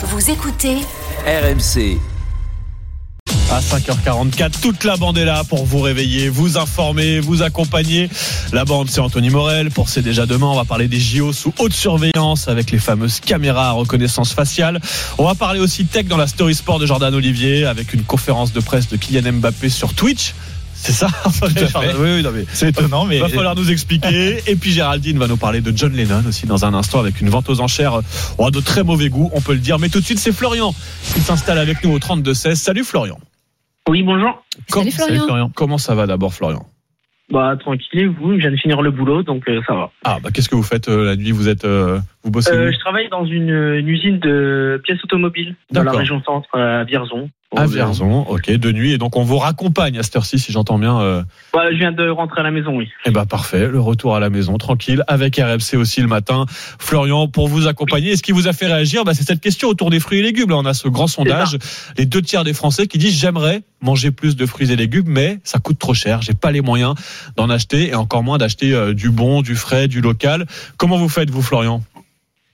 Vous écoutez RMC. À 5h44, toute la bande est là pour vous réveiller, vous informer, vous accompagner. La bande, c'est Anthony Morel. Pour C'est déjà demain, on va parler des JO sous haute surveillance avec les fameuses caméras à reconnaissance faciale. On va parler aussi tech dans la story sport de Jordan Olivier avec une conférence de presse de Kylian Mbappé sur Twitch. C'est ça Oui, oui, non, mais c'est étonnant, mais. Il va falloir nous expliquer. Et puis Géraldine va nous parler de John Lennon aussi dans un instant avec une vente aux enchères oh, de très mauvais goût, on peut le dire. Mais tout de suite, c'est Florian qui s'installe avec nous au 32-16. Salut Florian. Oui, bonjour. Salut, Florian. Comment ça va d'abord Florian? Bah, tranquille, vous, je viens de finir le boulot, donc euh, ça va. Ah bah qu'est-ce que vous faites euh, la nuit? Vous êtes euh, vous bossez Euh, je travaille dans une, une usine de pièces automobiles dans la région centre, à Vierzon. À Vierzon, ok, de nuit et donc on vous raccompagne à cette heure-ci si j'entends bien. Euh, Bah, je viens de rentrer à la maison, oui. eh ben parfait, le retour à la maison tranquille avec RMC aussi le matin. Florian pour vous accompagner. Et ce qui vous a fait réagir, bah, c'est cette question autour des fruits et légumes. Là, on a ce grand sondage, les deux tiers des Français qui disent j'aimerais manger plus de fruits et légumes, mais ça coûte trop cher. J'ai pas les moyens d'en acheter et encore moins d'acheter euh, du bon, du frais, du local. Comment vous faites vous, Florian?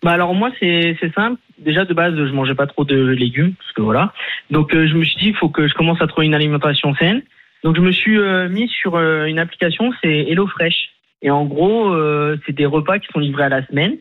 Bah, alors moi, c'est simple. Déjà, de base, je mangeais pas trop de légumes, parce que voilà. Donc, euh, je me suis dit, il faut que je commence à trouver une alimentation saine. Donc, je me suis euh, mis sur euh, une application, c'est HelloFresh. Et en gros, c'est des repas qui sont livrés à la semaine.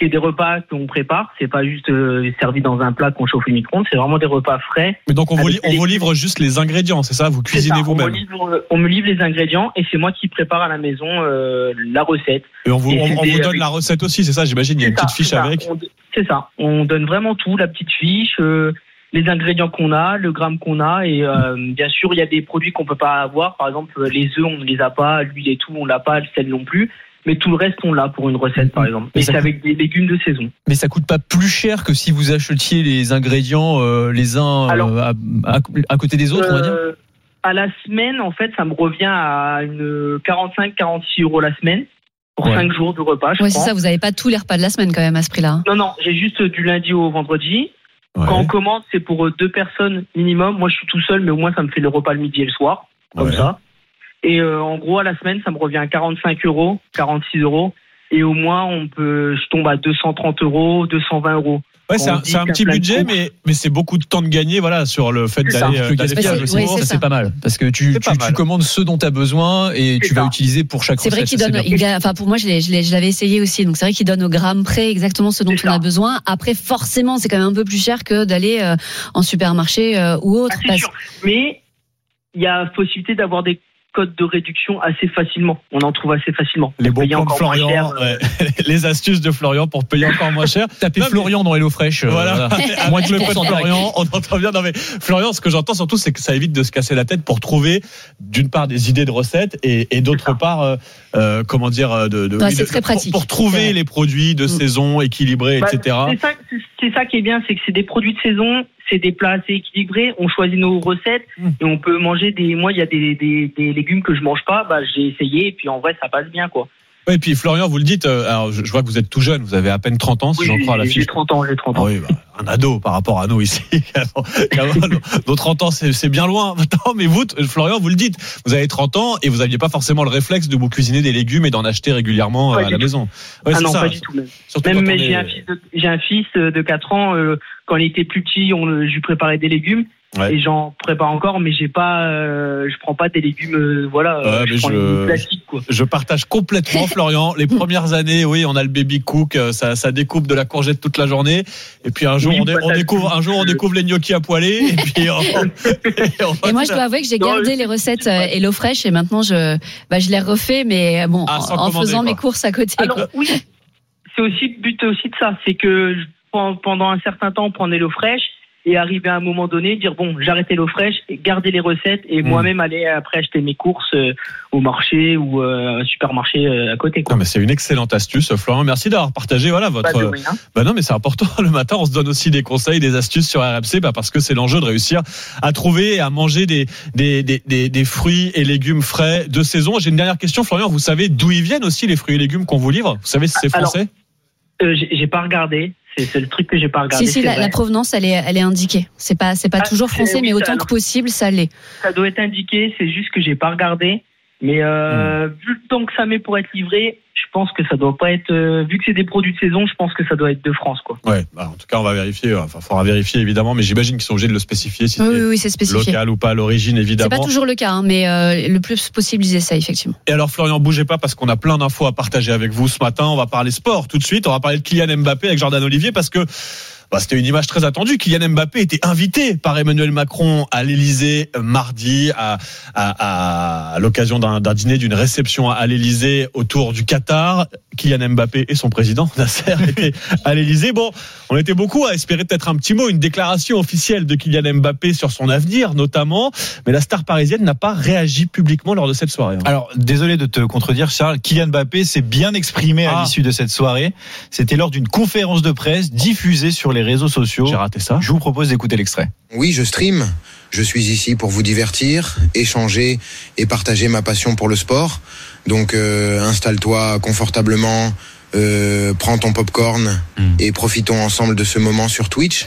C'est des repas qu'on prépare. C'est pas juste euh, servi dans un plat qu'on chauffe au micro-ondes. C'est vraiment des repas frais. Mais donc on vous, li- on livre juste les ingrédients, c'est ça? Vous cuisinez ça, on, me vous-même? livre, on me livre les ingrédients et c'est moi qui prépare à la maison euh, la recette. et on vous, et on, c'est on des- vous donne avec- la recette aussi, c'est ça J'imagine? Il y a une petite fiche ça. avec? C'est ça. On donne vraiment tout, la petite fiche, euh, les ingrédients qu'on a, le gramme qu'on a et euh, bien sûr il y a des produits qu'on peut pas avoir. Par exemple les œufs on ne les a pas, l'huile et tout on l'a pas, le sel non plus. Mais tout le reste on l'a pour une recette par exemple. Mais Et ça c'est coûte- avec des légumes de saison. Mais ça coûte pas plus cher que si vous achetiez les ingrédients euh, les uns euh, Alors- à, à- à côté des autres, on va dire. Euh, à la semaine en fait ça me revient à une 45-46 euros la semaine pour Ouais. 5 jours de repas. Je Ouais, c'est ça, vous n'avez pas tous les repas de la semaine quand même à ce prix-là. Non non j'ai juste du lundi au vendredi. Ouais. Quand on commande, c'est pour deux personnes minimum. Moi, je suis tout seul, mais au moins, ça me fait le repas le midi et le soir, comme Ouais. ça. Et euh, en gros, à la semaine, ça me revient à 45 euros, 46 euros. Et au moins, on peut, je tombe à 230 euros, 220 euros. Ouais, c'est un, petit budget, mais, mais c'est beaucoup de temps de gagner voilà, sur le fait d'aller euh, gaspillage c'est- oui, pas mal parce que tu, tu, commandes ce dont tu as besoin et tu vas ça. utiliser pour chaque C'est vrai qu'il donne, il a- enfin pour moi je l'avais essayé aussi, donc c'est vrai qu'il donne au gramme près exactement ce dont on ça. a besoin. Après forcément c'est quand même un peu plus cher que d'aller euh, en supermarché euh, ou autre. Ah, parce- sûr. Mais il y a possibilité d'avoir des codes de réduction assez facilement. On en trouve assez facilement. Les bons plans de encore moins Florian, cher, euh, ouais. les astuces de Florian pour payer encore moins cher. Tapez Non, mais- Florian dans HelloFresh. euh, Voilà, Moins avec de le code 10% direct. Florian, on entend bien. Non mais Florian, ce que j'entends surtout, c'est que ça évite de se casser la tête pour trouver, d'une part, des idées de recettes et, et d'autre part, euh, euh, comment dire, de, de- oui, de- très pour- pratique. pour, trouver Ouais. les produits de Mm. saison équilibrés, Bah, etc. C'est ça, c'est- c'est ça qui est bien, c'est que c'est des produits de saison, c'est des plats assez équilibrés. On choisit nos recettes Mm. et on peut manger des. Moi, il y a des, des, des légumes que je mange pas. Bah, j'ai essayé et puis en vrai, ça passe bien, quoi. Ouais, et puis Florian, vous le dites, euh, alors je, je vois que vous êtes tout jeune, vous avez à peine 30 ans, si j'en crois à la j'ai fiche. 30 ans, j'ai 30 Ah ans. oui, bah, un ado par rapport à nous ici. Nos 30 ans, c'est bien loin maintenant, mais vous, Florian, vous le dites, vous avez 30 ans et vous n'aviez pas forcément le réflexe de vous cuisiner des légumes et d'en acheter régulièrement euh, Pas à la tout. maison. Ouais, ah non, ça. pas du tout. Même, même mais j'ai est- un fils de, j'ai un fils euh, de 4 ans. euh, quand il était plus petit, on, je lui préparais des légumes Ouais. et j'en prépare encore, mais j'ai pas, euh, je prends pas des légumes, euh, voilà, euh, Ouais, je mais prends je- les classiques, quoi. Je partage complètement, Florian. Les premières années, oui, on a le baby cook, euh, ça, ça découpe de la courgette toute la journée. Et puis un jour, Oui, on, découvre, un jour, on découvre les gnocchis à poêler. Et puis, on- et on- Et moi, je dois avouer que j'ai gardé les recettes euh, HelloFresh et maintenant je, bah, je les refais, mais bon, Ah, en, faisant quoi. mes courses à côté. Alors oui, c'est aussi le but aussi de ça, c'est que pendant un certain temps, prendre l'eau fraîche et arriver à un moment donné, dire bon, j'arrête l'eau fraîche, et garder les recettes et Mm. moi-même aller après acheter mes courses euh, au marché ou euh, un supermarché euh, à côté. Quoi. Non, mais c'est une excellente astuce, Florian. Merci d'avoir partagé, voilà, votre. Bah non, mais c'est important. Le matin, on se donne aussi des conseils, des astuces sur RMC, bah parce que c'est l'enjeu de réussir à trouver et à manger des, des, des, des, des fruits et légumes frais de saison. J'ai une dernière question, Florian. Vous savez d'où ils viennent aussi les fruits et légumes qu'on vous livre? Vous savez si c'est français? j'ai pas regardé. C'est le truc que j'ai pas regardé. Si, si, la, provenance, elle est, elle est indiquée. C'est pas, c'est pas Ah, toujours français, oui, mais autant que possible, ça l'est. Ça doit être indiqué. C'est juste que j'ai pas regardé. Mais euh, Hmm. vu le temps que ça met pour être livré, je pense que ça doit pas être. euh, vu que c'est des produits de saison, je pense que ça doit être de France, quoi. Ouais, bah, en tout cas, on va vérifier. Enfin, faudra vérifier évidemment, mais j'imagine qu'ils sont obligés de le spécifier si Oui, c'est oui, c'est spécifié. local ou pas à l'origine, C'est évidemment. pas toujours le cas, hein, mais euh, le plus possible, ils essayent, effectivement. Et alors, Florian, bougez pas parce qu'on a plein d'infos à partager avec vous ce matin. On va parler sport tout de suite. On va parler de Kylian Mbappé avec Jordan Olivier parce que bah, c'était une image très attendue. Kylian Mbappé était invité par Emmanuel Macron à l'Elysée mardi à, à, à l'occasion d'un d'un dîner, d'une réception à l'Elysée autour du Qatar. Kylian Mbappé et son président Nasser étaient à l'Elysée. Bon, on était beaucoup à espérer peut-être un petit mot, une déclaration officielle de Kylian Mbappé sur son avenir notamment. Mais la star parisienne n'a pas réagi publiquement lors de cette soirée. hein. Alors, désolé de te contredire, Charles. Kylian Mbappé s'est bien exprimé à Ah. l'issue de cette soirée. C'était lors d'une conférence de presse diffusée sur les réseaux sociaux. J'ai raté ça. Je vous propose d'écouter l'extrait. Oui, je stream. Je suis ici pour vous divertir, échanger et partager ma passion pour le sport. Donc euh, installe-toi confortablement, euh, prends ton popcorn Mm. et profitons ensemble de ce moment sur Twitch.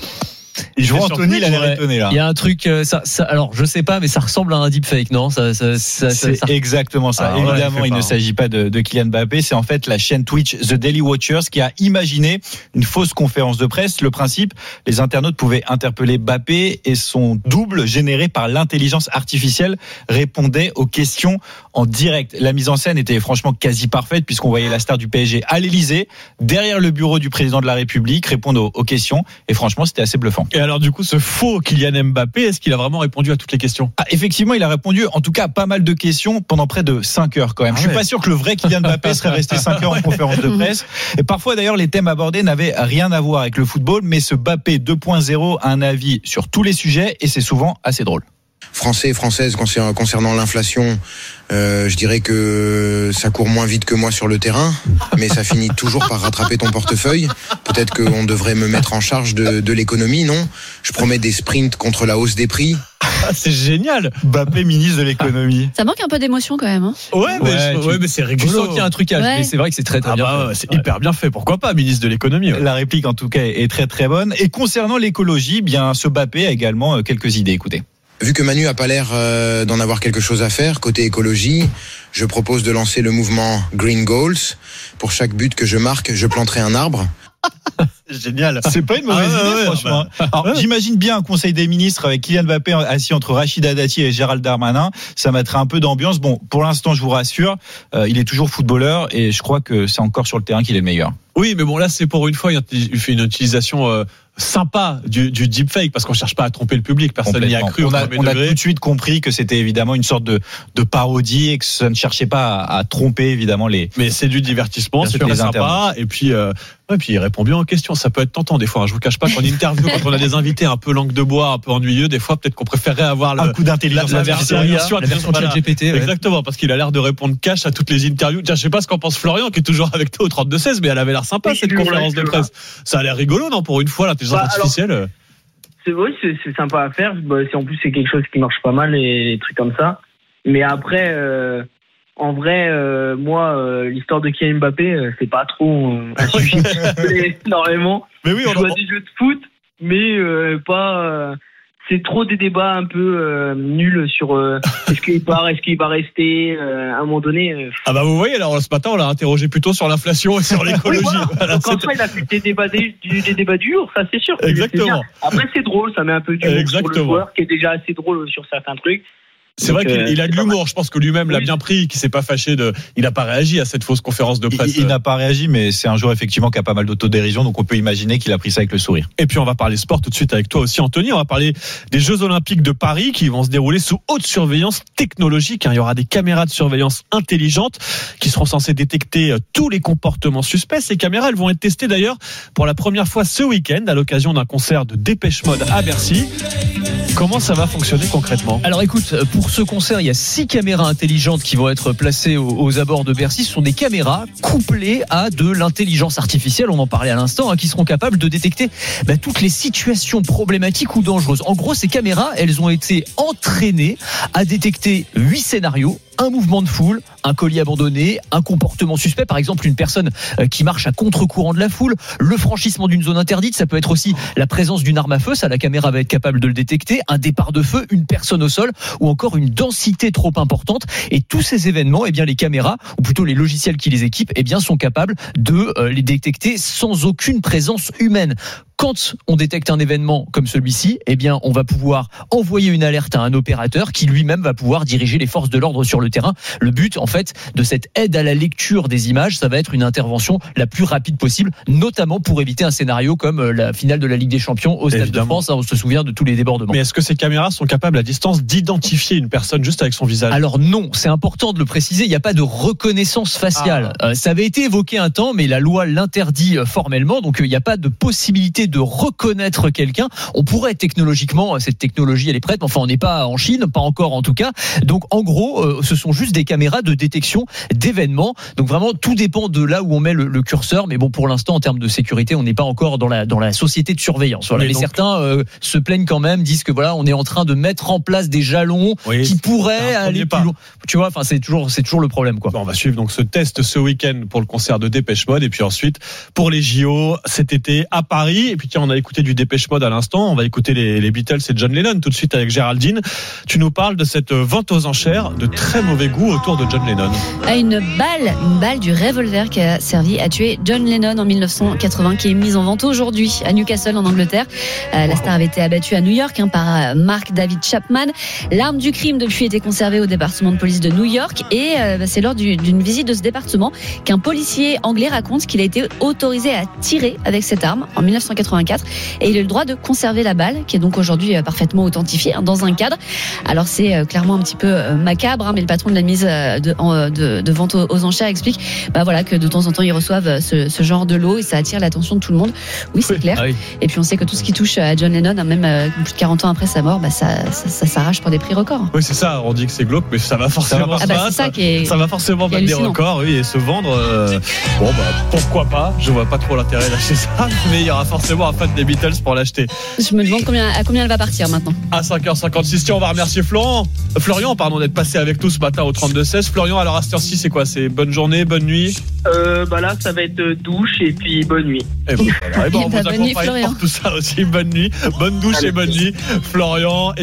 Et je vois sur Anthony, il a l'air étonné là. Il y a un truc, euh, ça, ça, alors je sais pas, mais ça ressemble à un deepfake, non? Ça, ça, C'est exactement ça. Ah Évidemment, il pas, ne hein. s'agit pas de, de Kylian Mbappé. C'est en fait la chaîne Twitch The Daily Watchers qui a imaginé une fausse conférence de presse. Le principe, les internautes pouvaient interpeller Mbappé et son double généré par l'intelligence artificielle répondait aux questions en direct. La mise en scène était franchement quasi parfaite puisqu'on voyait la star du PSG à l'Elysée, derrière le bureau du président de la République, répondre aux, aux questions. Et franchement, c'était assez bluffant. Et alors, du coup, ce faux Kylian Mbappé, est-ce qu'il a vraiment répondu à toutes les questions? Ah, effectivement, il a répondu en tout cas à pas mal de questions pendant près de 5 heures quand même. Ah Je suis ouais. pas sûr que le vrai Kylian Mbappé serait resté 5 heures en conférence de presse. Et parfois d'ailleurs, les thèmes abordés n'avaient rien à voir avec le football, mais ce Mbappé 2.0 a un avis sur tous les sujets et c'est souvent assez drôle. Français et françaises concer- concernant l'inflation, euh, je dirais que ça court moins vite que moi sur le terrain, mais ça finit toujours par rattraper ton portefeuille. Peut-être qu'on devrait me mettre en charge de, de l'économie, non? Je promets des sprints contre la hausse des prix. Ah, C'est génial Mbappé ministre de l'économie. Ça manque un peu d'émotion quand même. Hein. Ouais, mais, Ouais, je- tu- ouais, mais c'est rigolo. sens qu'il y a un truc à Ouais. mais c'est vrai que c'est très très Ah bien. bah fait. ouais, c'est Ouais. hyper bien fait. Pourquoi pas, ministre de l'économie ouais. La réplique en tout cas est très très bonne. Et concernant l'écologie, bien ce Mbappé a également euh, quelques idées. Écoutez. Vu que Manu a pas l'air euh, d'en avoir quelque chose à faire côté écologie, je propose de lancer le mouvement Green Goals. Pour chaque but que je marque, je planterai un arbre. Génial. C'est pas une mauvaise Ah ouais, idée, ouais, franchement. Alors, ouais. j'imagine bien un conseil des ministres avec Kylian Mbappé assis entre Rachida Dati et Gérald Darmanin. Ça mettrait un peu d'ambiance. Bon, pour l'instant, je vous rassure, euh, il est toujours footballeur et je crois que c'est encore sur le terrain qu'il est le meilleur. Oui, mais bon, là, c'est pour une fois, il fait une utilisation euh, sympa du, du deepfake parce qu'on cherche pas à tromper le public. Personne n'y a cru on a, on tout de suite compris que c'était évidemment une sorte de, de parodie et que ça ne cherchait pas à, à tromper évidemment les. Mais c'est du divertissement, les sympa. Et puis, euh, ouais, puis il répond bien aux questions. Ça peut être tentant des fois. hein. Je vous cache pas qu'en interview, quand on a des invités un peu langue de bois, un peu ennuyeux, des fois peut-être qu'on préférerait avoir le, Un coup d'intelligence la, la version, La version voilà. chat GPT. ouais. Exactement, parce qu'il a l'air de répondre cash à toutes les interviews. Tiens, je sais pas ce qu'en pense Florian, qui est toujours avec toi au 32-16, mais elle avait l'air sympa Oui, cette conférence de presse. Ça a l'air rigolo, non Pour une fois, l'intelligence Bah, artificielle. euh. C'est vrai, c'est sympa à faire. Bah, en plus c'est quelque chose qui marche pas mal et des trucs comme ça. Mais après, euh, en vrai, euh, moi, euh, l'histoire de Kylian Mbappé, c'est pas trop un sujet énormément. Mais oui, Je on joue en- à des jeux de foot, mais pas. C'est trop des débats un peu euh, nuls sur euh, est-ce qu'il part, est-ce qu'il va rester. euh, à un moment donné, euh, Ah bah vous voyez, alors ce matin, on l'a interrogé plutôt sur l'inflation et sur oui, l'écologie. voilà. Voilà, Donc en soi, il a fait des débats, des, du- des débats du jour, ça c'est sûr. Exactement. bien. Après, c'est drôle, ça met un peu d'humour sur le joueur qui est déjà assez drôle sur certains trucs. C'est vrai qu'il euh, a de l'humour. Je pense que lui-même l'a bien pris, qu'il s'est pas fâché de. Il a pas réagi à cette fausse conférence de presse. il n'a pas réagi, mais c'est un joueur effectivement qui a pas mal d'autodérision, donc on peut imaginer qu'il a pris ça avec le sourire. Et puis on va parler sport tout de suite avec toi aussi, Anthony. On va parler des Jeux Olympiques de Paris qui vont se dérouler sous haute surveillance technologique. hein. Il y aura des caméras de surveillance intelligentes qui seront censées détecter euh, tous les comportements suspects. Ces caméras, elles vont être testées d'ailleurs pour la première fois ce week-end à l'occasion d'un concert de Dépêche Mode à Bercy. Comment ça va fonctionner concrètement? Alors écoute, pour ce concert, il y a six caméras intelligentes qui vont être placées aux, aux abords de Bercy. Ce sont des caméras couplées à de l'intelligence artificielle, on en parlait à l'instant, hein, qui seront capables de détecter bah, toutes les situations problématiques ou dangereuses. En gros, ces caméras, elles ont été entraînées à détecter huit scénarios un mouvement de foule, un colis abandonné, un comportement suspect, par exemple une personne euh, qui marche à contre-courant de la foule, le franchissement d'une zone interdite, ça peut être aussi la présence d'une arme à feu, ça la caméra va être capable de le détecter, un départ de feu, une personne au sol ou encore une densité trop importante. Et tous ces événements, eh bien les caméras ou plutôt les logiciels qui les équipent, eh bien sont capables de euh, les détecter sans aucune présence humaine quand on détecte un événement comme celui-ci, eh bien, on va pouvoir envoyer une alerte à un opérateur qui lui-même va pouvoir diriger les forces de l'ordre sur le terrain. Le but, en fait, de cette aide à la lecture des images, ça va être une intervention la plus rapide possible, notamment pour éviter un scénario comme euh, la finale de la Ligue des Champions au Stade Évidemment. de France. hein, On se souvient de tous les débordements. Mais est-ce que ces caméras sont capables à distance d'identifier une personne juste avec son visage? Alors non, c'est important de le préciser, il n'y a pas de reconnaissance faciale. Euh, ça avait été évoqué un temps, mais la loi l'interdit euh, formellement, donc euh, il n'y a pas de possibilité de reconnaître quelqu'un. On pourrait technologiquement, euh, cette technologie elle est prête, mais enfin on n'est pas en Chine, pas encore en tout cas. Donc en gros, euh, ce sont juste des caméras de détection d'événements. Donc vraiment tout dépend de là où on met le, le curseur, mais bon pour l'instant en termes de sécurité, on n'est pas encore dans la dans la société de surveillance. Voilà. Mais Mais, donc- certains euh, se plaignent quand même, disent que voilà on est en train de mettre en place des jalons Oui, qui pourraient aller plus loin. Tu vois, enfin c'est toujours c'est toujours le problème quoi. Bon, on va suivre donc ce test ce week-end pour le concert de Dépêche Mode et puis ensuite pour les JO cet été à Paris. Et puis tiens, on a écouté du Dépêche Mode à l'instant. On va écouter les, les Beatles et John Lennon tout de suite avec Géraldine. Tu nous parles de cette vente aux enchères de très mauvais goût autour de John Lennon. à une balle, une balle du revolver qui a servi à tuer John Lennon en 1980, qui est mise en vente aujourd'hui à Newcastle en Angleterre. Euh, la star avait été abattue à New York hein, par euh, Mark David Chapman. L'arme du crime depuis était conservée au département de police de New York et euh, bah, c'est lors du- d'une visite de ce département qu'un policier anglais raconte qu'il a été autorisé à tirer avec cette arme en 1984 et il a eu le droit de conserver la balle qui est donc aujourd'hui euh, parfaitement authentifiée hein, dans un cadre. Alors c'est euh, clairement un petit peu euh, macabre, hein, mais le patron de la mise de, en, de, de vente aux, aux enchères explique bah voilà que de temps en temps ils reçoivent ce, ce genre de lot et ça attire l'attention de tout le monde. Oui, c'est Oui. clair. Ah oui. Et puis on sait que tout ce qui touche à John Lennon, hein, même euh, plus de 40 ans après sa mort, bah ça, ça, ça s'arrache pour des prix records. Oui, c'est ça. On dit que c'est glauque, mais ça va forcément. Ah bah ça, c'est ça qui est. ça va forcément battre des records, oui, et se vendre. euh, bon, bah, pourquoi pas Je vois pas trop l'intérêt d'acheter ça, mais il y aura forcément un fan des Beatles pour l'acheter. Je me demande combien, à combien elle va partir maintenant. À 5h56, tiens, on va remercier Florent. Euh, Florian, pardon, d'être passé avec nous ce matin au 32-16. Florian, alors à cette heure-ci, c'est quoi? C'est bonne journée, bonne nuit? Euh, bah là, ça va être euh, douche et puis bonne nuit. Et bon, voilà. Et bon, on Bah, vous bonne nuit, accompagne Florian. pour tout ça aussi. Bonne nuit, bonne douche et bonne nuit. Florian.